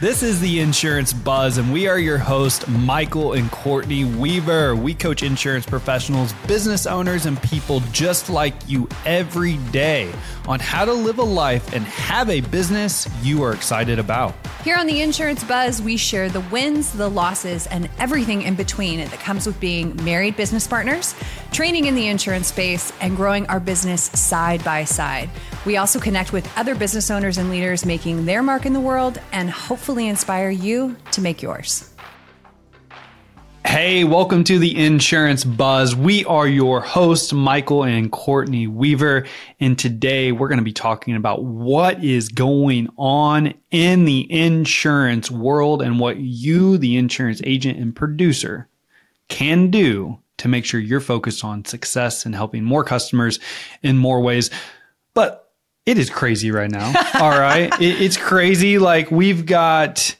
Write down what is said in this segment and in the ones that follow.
This is the Insurance Buzz, and we are your host, Michael and Courtney Weaver. We coach insurance professionals, business owners, and people just like you every day on how to live a life and have a business you are excited about. Here on the Insurance Buzz, we share the wins, the losses, and everything in between that comes with being married business partners, training in the insurance space, and growing our business side by side. We also connect with other business owners and leaders making their mark in the world and hopefully inspire you to make yours. Hey, welcome to the Insurance Buzz. We are your hosts, Michael and Courtney Weaver. And today we're going to be talking about what is going on in the insurance world and what you, the insurance agent and producer, can do to make sure you're focused on success and helping more customers in more ways. It is crazy right now. All right. It, it's crazy. Like we've got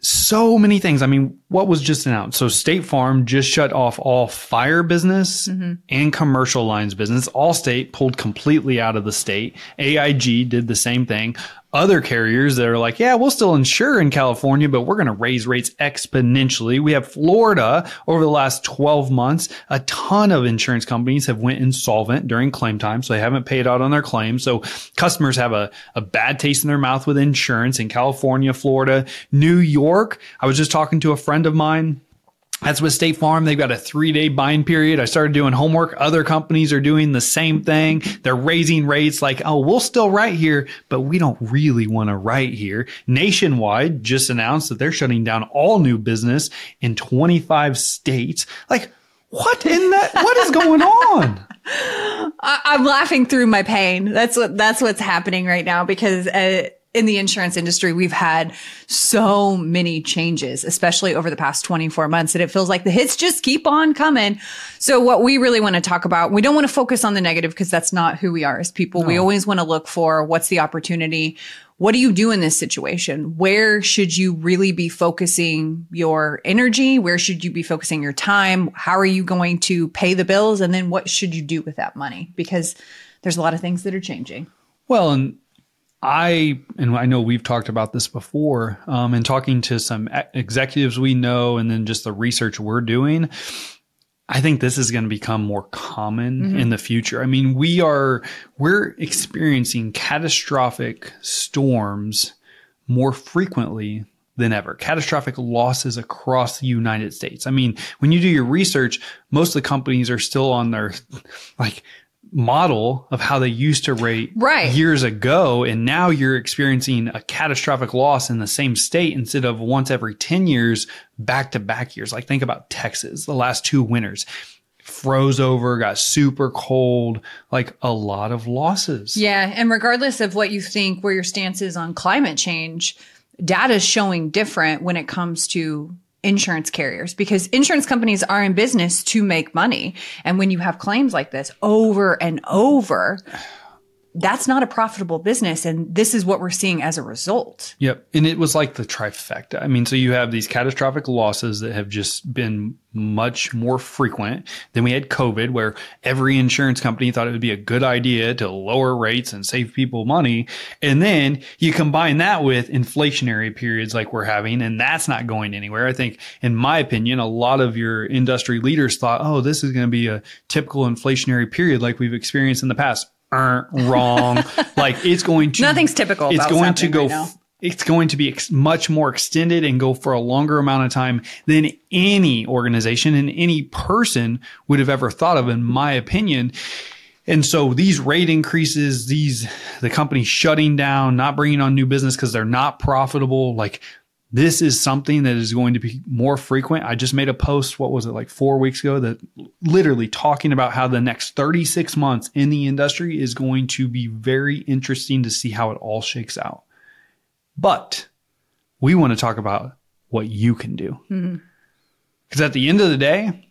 so many things. I mean, what was just announced? So State Farm just shut off all fire business mm-hmm. and commercial lines business. Allstate pulled completely out of the state. AIG did the same thing other carriers that are like, yeah, we'll still insure in California, but we're going to raise rates exponentially. We have Florida over the last 12 months. A ton of insurance companies have went insolvent during claim time. So they haven't paid out on their claims. So customers have a, a bad taste in their mouth with insurance in California, Florida, New York. I was just talking to a friend of mine that's with State Farm. They've got a three day bind period. I started doing homework. Other companies are doing the same thing. They're raising rates like, oh, we'll still write here, but we don't really want to write here. Nationwide just announced that they're shutting down all new business in 25 states. Like, what in that? What is going on? I, am laughing through my pain. That's what, that's what's happening right now because, uh, in the insurance industry, we've had so many changes, especially over the past 24 months, and it feels like the hits just keep on coming. So what we really want to talk about, we don't want to focus on the negative because that's not who we are as people. No. We always want to look for what's the opportunity. What do you do in this situation? Where should you really be focusing your energy? Where should you be focusing your time? How are you going to pay the bills? And then what should you do with that money? Because there's a lot of things that are changing. Well, and I and I know we've talked about this before, um, and talking to some executives we know, and then just the research we're doing. I think this is going to become more common mm-hmm. in the future. I mean, we are we're experiencing catastrophic storms more frequently than ever. Catastrophic losses across the United States. I mean, when you do your research, most of the companies are still on their like model of how they used to rate right. years ago. And now you're experiencing a catastrophic loss in the same state instead of once every 10 years, back to back years. Like think about Texas, the last two winters froze over, got super cold, like a lot of losses. Yeah. And regardless of what you think, where your stance is on climate change, data is showing different when it comes to insurance carriers because insurance companies are in business to make money. And when you have claims like this over and over, that's not a profitable business. And this is what we're seeing as a result. Yep. And it was like the trifecta. I mean, so you have these catastrophic losses that have just been much more frequent. Then we had COVID where every insurance company thought it would be a good idea to lower rates and save people money. And then you combine that with inflationary periods like we're having, and that's not going anywhere. I think, in my opinion, a lot of your industry leaders thought, oh, this is going to be a typical inflationary period like we've experienced in the past wrong. like it's going to nothing's typical. It's going to go. Right it's going to be ex- much more extended and go for a longer amount of time than any organization and any person would have ever thought of, in my opinion. And so these rate increases, these the company shutting down, not bringing on new business because they're not profitable, like this is something that is going to be more frequent. I just made a post, what was it, like four weeks ago, that literally talking about how the next 36 months in the industry is going to be very interesting to see how it all shakes out. But we want to talk about what you can do. Because mm-hmm. at the end of the day,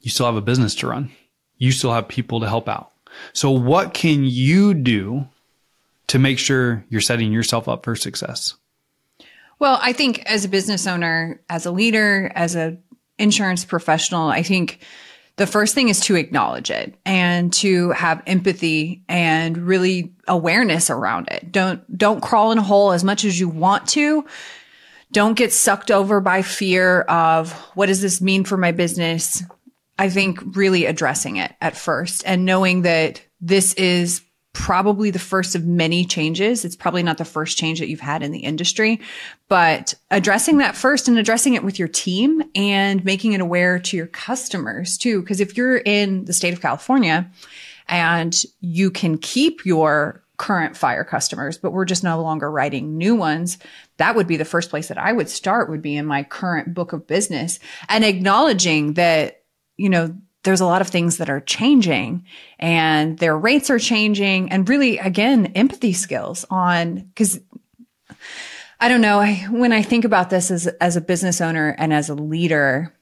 you still have a business to run, you still have people to help out. So, what can you do to make sure you're setting yourself up for success? Well, I think as a business owner, as a leader, as an insurance professional, I think the first thing is to acknowledge it and to have empathy and really awareness around it. Don't, don't crawl in a hole as much as you want to. Don't get sucked over by fear of what does this mean for my business? I think really addressing it at first and knowing that this is probably the first of many changes. It's probably not the first change that you've had in the industry, but addressing that first and addressing it with your team and making it aware to your customers too. Cause if you're in the state of California and you can keep your current fire customers, but we're just no longer writing new ones, that would be the first place that I would start would be in my current book of business and acknowledging that, you know, there's a lot of things that are changing and their rates are changing and really again empathy skills on because i don't know I, when i think about this as as a business owner and as a leader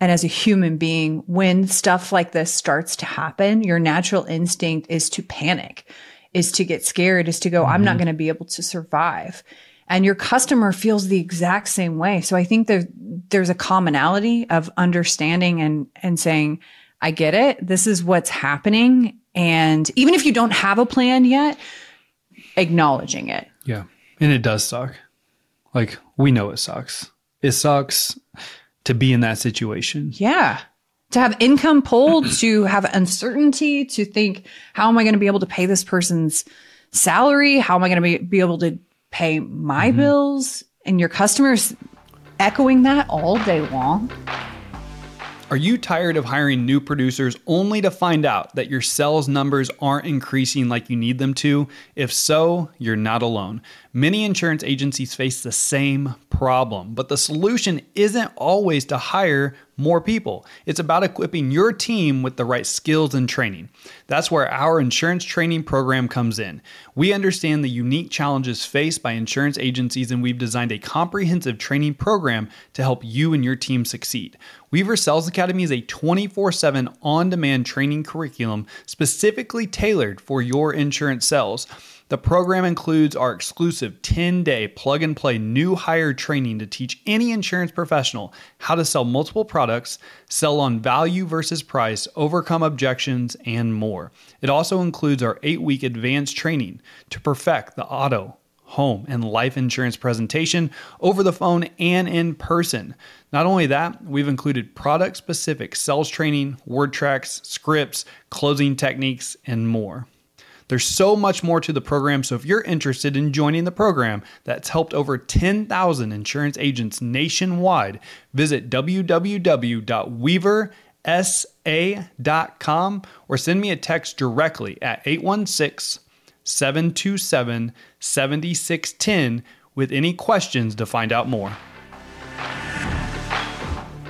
and as a human being when stuff like this starts to happen your natural instinct is to panic is to get scared is to go mm-hmm. i'm not mm-hmm. going to be able to survive and your customer feels the exact same way. So I think there, there's a commonality of understanding and, and saying, I get it. This is what's happening. And even if you don't have a plan yet, acknowledging it. Yeah. And it does suck. Like we know it sucks. It sucks to be in that situation. Yeah. To have income pulled, to have uncertainty, to think, how am I going to be able to pay this person's salary? How am I going to be, be able to pay my mm-hmm. bills and your customers echoing that all day long. Are you tired of hiring new producers only to find out that your sales numbers aren't increasing like you need them to? If so, you're not alone. Many insurance agencies face the same problem, but the solution isn't always to hire more people. It's about equipping your team with the right skills and training. That's where our insurance training program comes in. We understand the unique challenges faced by insurance agencies, and we've designed a comprehensive training program to help you and your team succeed. Weaver Sales Academy is a 24 7 on demand training curriculum specifically tailored for your insurance sales. The program includes our exclusive 10 day plug and play new hire training to teach any insurance professional how to sell multiple products, sell on value versus price, overcome objections, and more. It also includes our eight week advanced training to perfect the auto, home, and life insurance presentation over the phone and in person. Not only that, we've included product specific sales training, word tracks, scripts, closing techniques, and more. There's so much more to the program, so if you're interested in joining the program that's helped over 10,000 insurance agents nationwide, visit www.weaversa.com or send me a text directly at 816 727 7610 with any questions to find out more.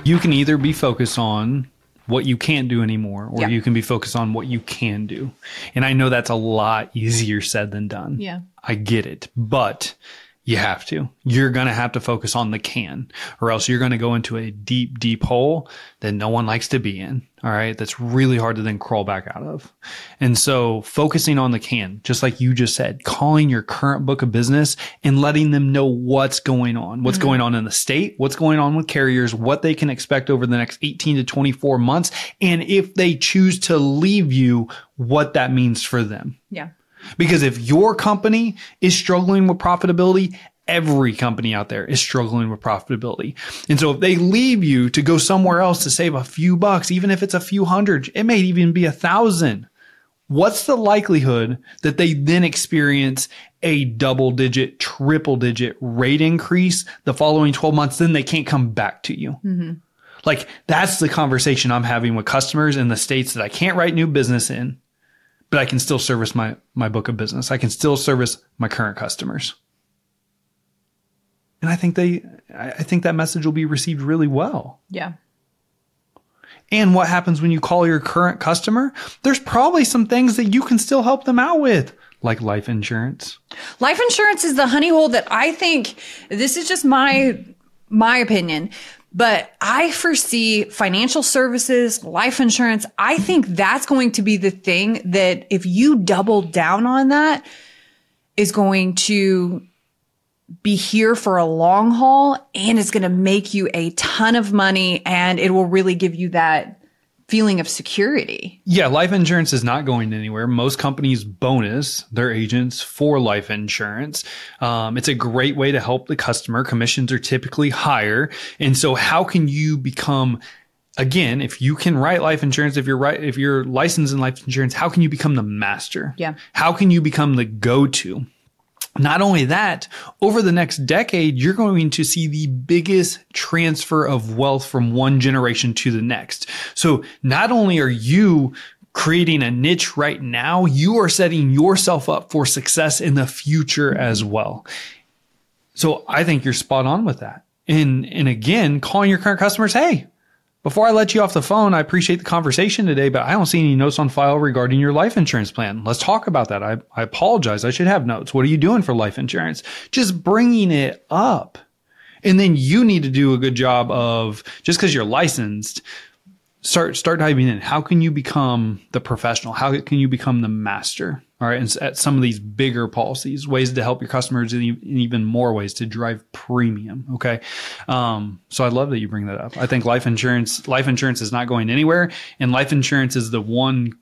You can either be focused on what you can't do anymore, or yeah. you can be focused on what you can do. And I know that's a lot easier said than done. Yeah. I get it. But you have to. You're going to have to focus on the can, or else you're going to go into a deep, deep hole that no one likes to be in. All right. That's really hard to then crawl back out of. And so focusing on the can, just like you just said, calling your current book of business and letting them know what's going on, what's mm-hmm. going on in the state, what's going on with carriers, what they can expect over the next 18 to 24 months. And if they choose to leave you, what that means for them. Yeah. Because if your company is struggling with profitability, every company out there is struggling with profitability. And so if they leave you to go somewhere else to save a few bucks, even if it's a few hundred, it may even be a thousand. What's the likelihood that they then experience a double digit, triple digit rate increase the following 12 months? Then they can't come back to you. Mm-hmm. Like that's the conversation I'm having with customers in the states that I can't write new business in but I can still service my, my book of business. I can still service my current customers. And I think they, I think that message will be received really well. Yeah. And what happens when you call your current customer? There's probably some things that you can still help them out with, like life insurance. Life insurance is the honey hole that I think this is just my my opinion. But I foresee financial services, life insurance. I think that's going to be the thing that if you double down on that is going to be here for a long haul and it's going to make you a ton of money and it will really give you that feeling of security. Yeah, life insurance is not going anywhere. Most companies bonus their agents for life insurance. Um, it's a great way to help the customer. Commissions are typically higher. And so how can you become again, if you can write life insurance, if you're right, if you're licensed in life insurance, how can you become the master? Yeah. How can you become the go-to? Not only that, over the next decade, you're going to see the biggest transfer of wealth from one generation to the next. So not only are you creating a niche right now, you are setting yourself up for success in the future as well. So I think you're spot on with that. And, and again, calling your current customers, Hey, before I let you off the phone, I appreciate the conversation today, but I don't see any notes on file regarding your life insurance plan. Let's talk about that. I, I apologize. I should have notes. What are you doing for life insurance? Just bringing it up. And then you need to do a good job of just because you're licensed, start start diving in. How can you become the professional? How can you become the master? All right, and at some of these bigger policies, ways to help your customers in, even more ways to drive premium. Okay, um, so I love that you bring that up. I think life insurance life insurance is not going anywhere, and life insurance is the one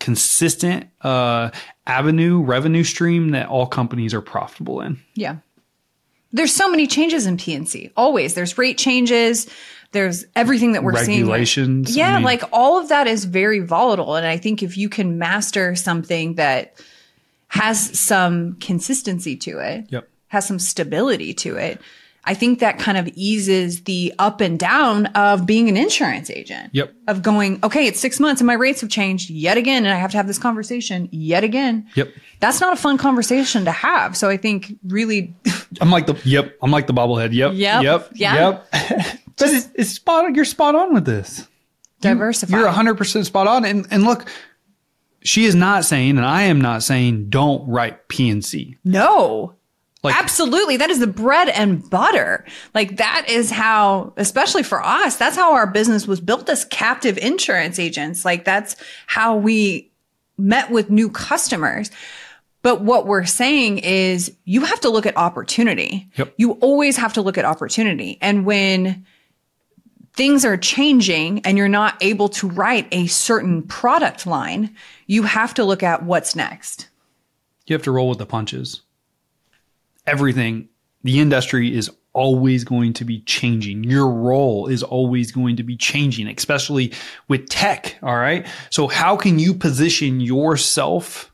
consistent uh, avenue revenue stream that all companies are profitable in. Yeah. There's so many changes in P&C. Always. There's rate changes. There's everything that we're regulations. seeing. Regulations. Yeah, I mean, like all of that is very volatile. And I think if you can master something that has some consistency to it, yep. has some stability to it, I think that kind of eases the up and down of being an insurance agent. Yep. Of going, okay, it's six months and my rates have changed yet again. And I have to have this conversation yet again. Yep. That's not a fun conversation to have. So I think really. I'm like the, yep. I'm like the bobblehead. Yep. Yep. Yep. Yeah. Yep. but it's, it's spot on. You're spot on with this. Diversify. You, you're 100% spot on. And, and look, she is not saying, and I am not saying, don't write P&C. No. Like, Absolutely. That is the bread and butter. Like that is how, especially for us, that's how our business was built as captive insurance agents. Like that's how we met with new customers. But what we're saying is you have to look at opportunity. Yep. You always have to look at opportunity. And when things are changing and you're not able to write a certain product line, you have to look at what's next. You have to roll with the punches everything, the industry is always going to be changing. Your role is always going to be changing, especially with tech. All right. So how can you position yourself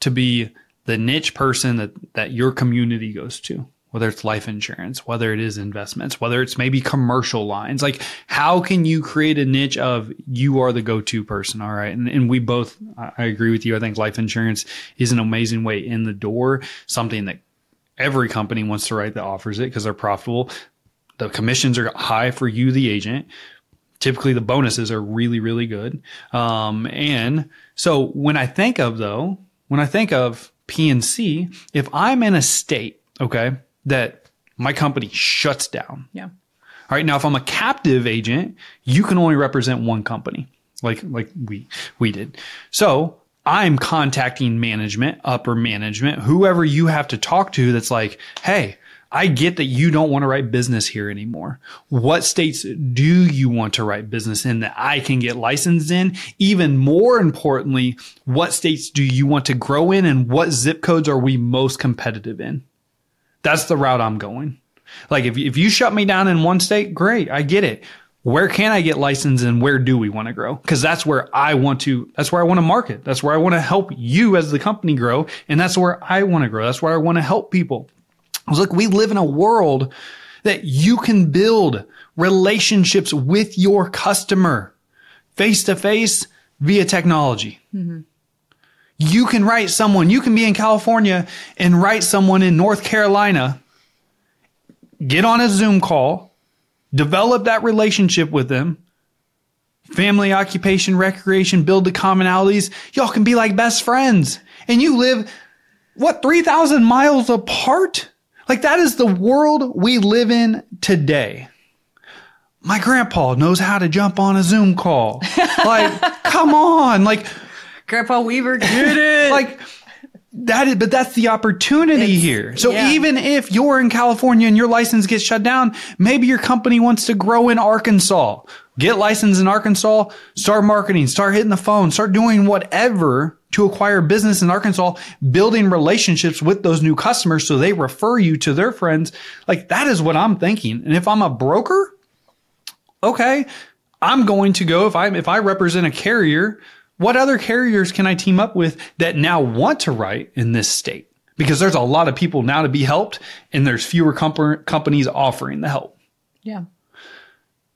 to be the niche person that, that your community goes to? Whether it's life insurance, whether it is investments, whether it's maybe commercial lines, like how can you create a niche of you are the go-to person? All right. And, and we both, I agree with you. I think life insurance is an amazing way in the door, something that every company wants to write that offers it because they're profitable. The commissions are high for you, the agent. Typically, the bonuses are really, really good. Um, and so when I think of though, when I think of P&C, if I'm in a state, okay, that my company shuts down. Yeah. All right. Now, if I'm a captive agent, you can only represent one company, like like we we did. So I'm contacting management, upper management, whoever you have to talk to that's like, hey, I get that you don't want to write business here anymore. What states do you want to write business in that I can get licensed in? Even more importantly, what states do you want to grow in and what zip codes are we most competitive in? That's the route I'm going. Like if, if you shut me down in one state, great. I get it where can I get licensed and where do we want to grow? Because that's where I want to, that's where I want to market. That's where I want to help you as the company grow. And that's where I want to grow. That's where I want to help people. Look, we live in a world that you can build relationships with your customer face to face via technology. Mm-hmm. You can write someone, you can be in California and write someone in North Carolina, get on a Zoom call, develop that relationship with them. Family, occupation, recreation, build the commonalities. Y'all can be like best friends. And you live, what, 3,000 miles apart? Like that is the world we live in today. My grandpa knows how to jump on a Zoom call. Like, come on. Like, Grandpa Weaver, get it. like, that is, but that's the opportunity It's- here. So yeah. even if you're in California and your license gets shut down, maybe your company wants to grow in Arkansas. Get licensed in Arkansas, start marketing, start hitting the phone, start doing whatever to acquire business in Arkansas, building relationships with those new customers so they refer you to their friends. Like that is what I'm thinking. And if I'm a broker, okay, I'm going to go if I if I represent a carrier, what other carriers can I team up with that now want to write in this state? Because there's a lot of people now to be helped and there's fewer comp- companies offering the help. Yeah.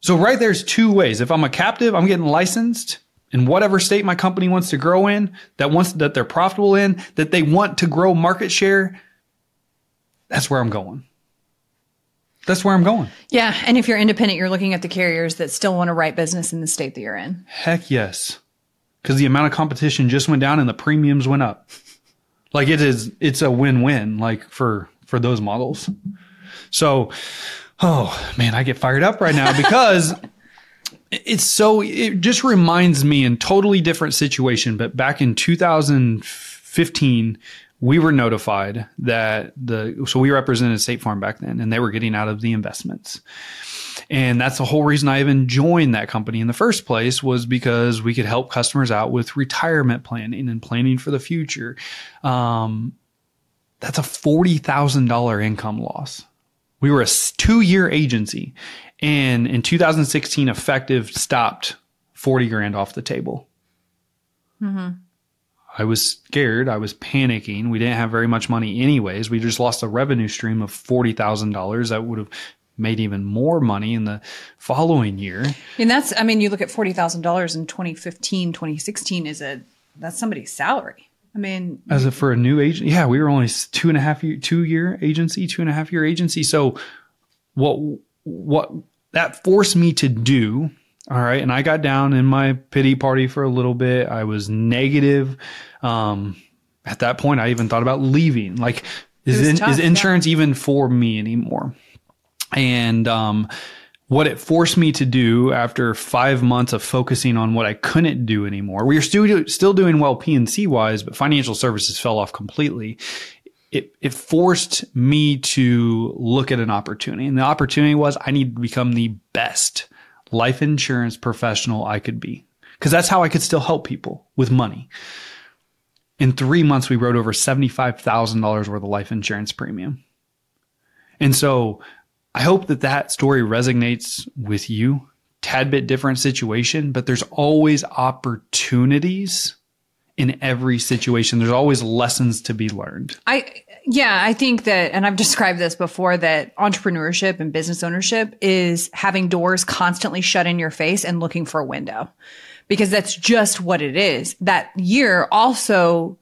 So right there's two ways. If I'm a captive, I'm getting licensed in whatever state my company wants to grow in, that wants that they're profitable in, that they want to grow market share. That's where I'm going. That's where I'm going. Yeah. And if you're independent, you're looking at the carriers that still want to write business in the state that you're in. Heck yes. Because the amount of competition just went down and the premiums went up. Like it is, it's a win-win, like for, for those models. So, oh man, I get fired up right now because it's so, it just reminds me in totally different situation, but back in 2015, we were notified that the, so we represented State Farm back then and they were getting out of the investments. And that's the whole reason I even joined that company in the first place was because we could help customers out with retirement planning and planning for the future. Um, that's a $40,000 income loss. We were a two year agency and in 2016 effective stopped 40 grand off the table. I was scared. I was panicking. We didn't have very much money anyways. We just lost a revenue stream of $40,000 that would have made even more money in the following year. And that's, I mean, you look at $40,000 in 2015, 2016 is a, that's somebody's salary. I mean, As a, for a new agent, yeah, we were only two and a half year, two year agency, two and a half year agency. So what, what that forced me to do, all right, and I got down in my pity party for a little bit. I was negative. Um, at that point, I even thought about leaving. Like, is, in, tough, is yeah. insurance even for me anymore? And um, what it forced me to do after five months of focusing on what I couldn't do anymore, we were still still doing well P and C wise, but financial services fell off completely. It it forced me to look at an opportunity, and the opportunity was I need to become the best life insurance professional I could be, because that's how I could still help people with money. In three months, we wrote over seventy five thousand dollars worth of life insurance premium. And so I hope that that story resonates with you. Tad bit different situation, but there's always opportunities in every situation. There's always lessons to be learned. I yeah, I think that and I've described this before that entrepreneurship and business ownership is having doors constantly shut in your face and looking for a window. Because that's just what it is. That year also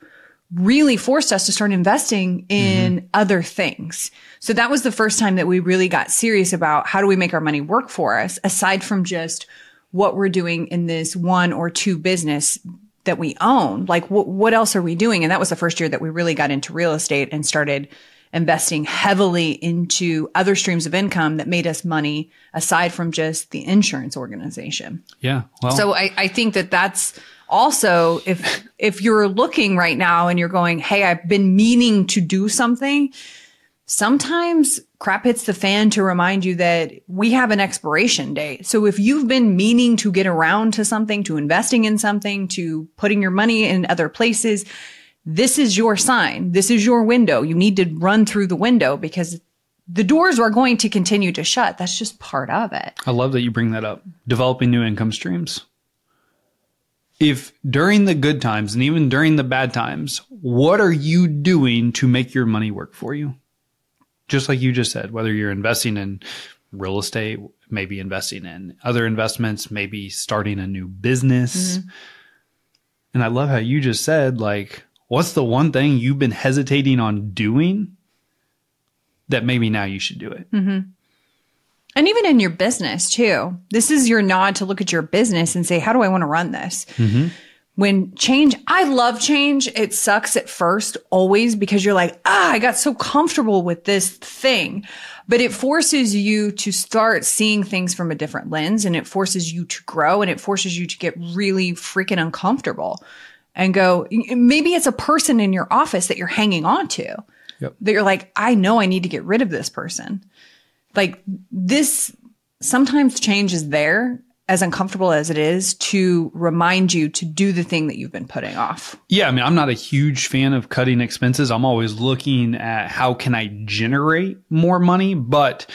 really forced us to start investing in mm-hmm. other things. So that was the first time that we really got serious about how do we make our money work for us aside from just what we're doing in this one or two business that we own. Like what what else are we doing? And that was the first year that we really got into real estate and started investing heavily into other streams of income that made us money aside from just the insurance organization. Yeah. Well, So I, I think that that's also if if you're looking right now and you're going, hey, I've been meaning to do something. Sometimes crap hits the fan to remind you that we have an expiration date. So if you've been meaning to get around to something, to investing in something, to putting your money in other places, this is your sign. This is your window. You need to run through the window because the doors are going to continue to shut. That's just part of it. I love that you bring that up. Developing new income streams. If during the good times and even during the bad times, what are you doing to make your money work for you? Just like you just said, whether you're investing in real estate, maybe investing in other investments, maybe starting a new business. And I love how you just said, like, what's the one thing you've been hesitating on doing that maybe now you should do it? Mm-hmm. And even in your business too. This is your nod to look at your business and say, how do I want to run this? When change, I love change. It sucks at first always because you're like, ah, I got so comfortable with this thing, but it forces you to start seeing things from a different lens and it forces you to grow and it forces you to get really freaking uncomfortable. and go, maybe it's a person in your office that you're hanging on to yep. that you're like, I know I need to get rid of this person. Like this, sometimes change is there as uncomfortable as it is to remind you to do the thing that you've been putting off. Yeah, I mean, I'm not a huge fan of cutting expenses. I'm always looking at how can I generate more money, but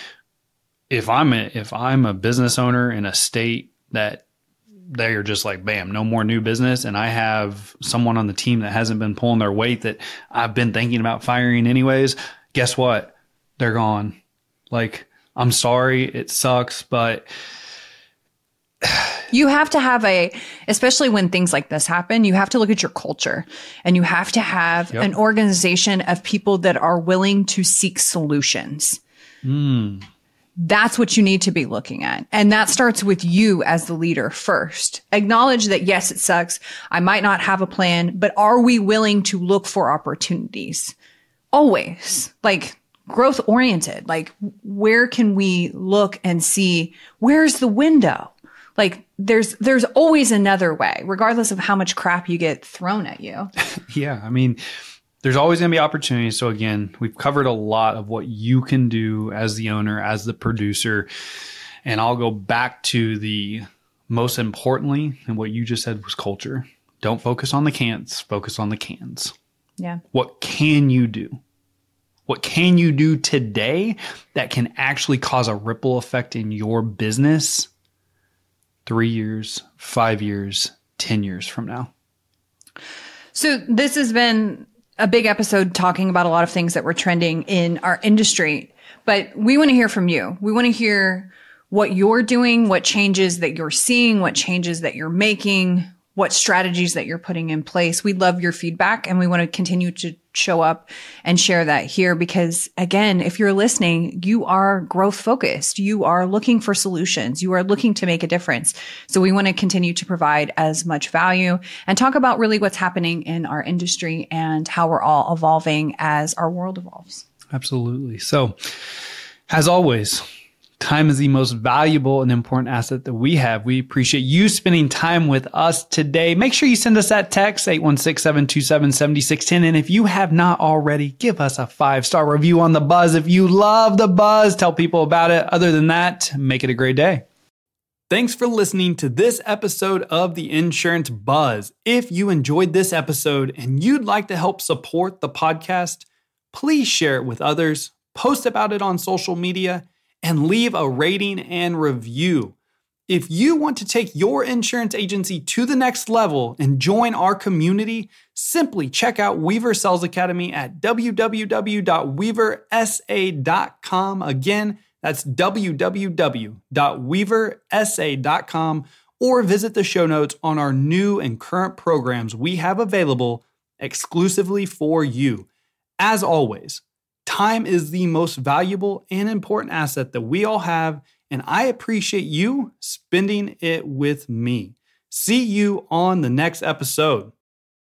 if I'm a, if I'm a business owner in a state that they're just like bam no more new business and i have someone on the team that hasn't been pulling their weight that i've been thinking about firing anyways guess what they're gone like i'm sorry it sucks but you have to have a especially when things like this happen you have to look at your culture and you have to have yep. an organization of people that are willing to seek solutions mm. That's what you need to be looking at. And that starts with you as the leader first. Acknowledge that yes, it sucks. I might not have a plan, but are we willing to look for opportunities? Always like growth oriented. Like where can we look and see where's the window? Like there's there's always another way, regardless of how much crap you get thrown at you. yeah. I mean, there's always going to be opportunities. So again, we've covered a lot of what you can do as the owner, as the producer. And I'll go back to the most importantly, and what you just said was culture. Don't focus on the cans, focus on the cans. Yeah. What can you do? What can you do today that can actually cause a ripple effect in your business three years, five years, 10 years from now? So, this has been a big episode talking about a lot of things that were trending in our industry, but we want to hear from you. We want to hear what you're doing, what changes that you're seeing, what changes that you're making, what strategies that you're putting in place. We love your feedback and we want to continue to show up and share that here because again, if you're listening, you are growth focused. You are looking for solutions. You are looking to make a difference. So we want to continue to provide as much value and talk about really what's happening in our industry and how we're all evolving as our world evolves. Absolutely. So as always, Time is the most valuable and important asset that we have. We appreciate you spending time with us today. Make sure you send us that text, 816-727-7610. And if you have not already, give us a five star review on the buzz. If you love the buzz, tell people about it. Other than that, make it a great day. Thanks for listening to this episode of the Insurance Buzz. If you enjoyed this episode and you'd like to help support the podcast, please share it with others, post about it on social media, and leave a rating and review. If you want to take your insurance agency to the next level and join our community, simply check out Weaver Sales Academy at www.weaversa.com. Again, that's www.weaversa.com or visit the show notes on our new and current programs we have available exclusively for you. As always, Time is the most valuable and important asset that we all have, and I appreciate you spending it with me. See you on the next episode.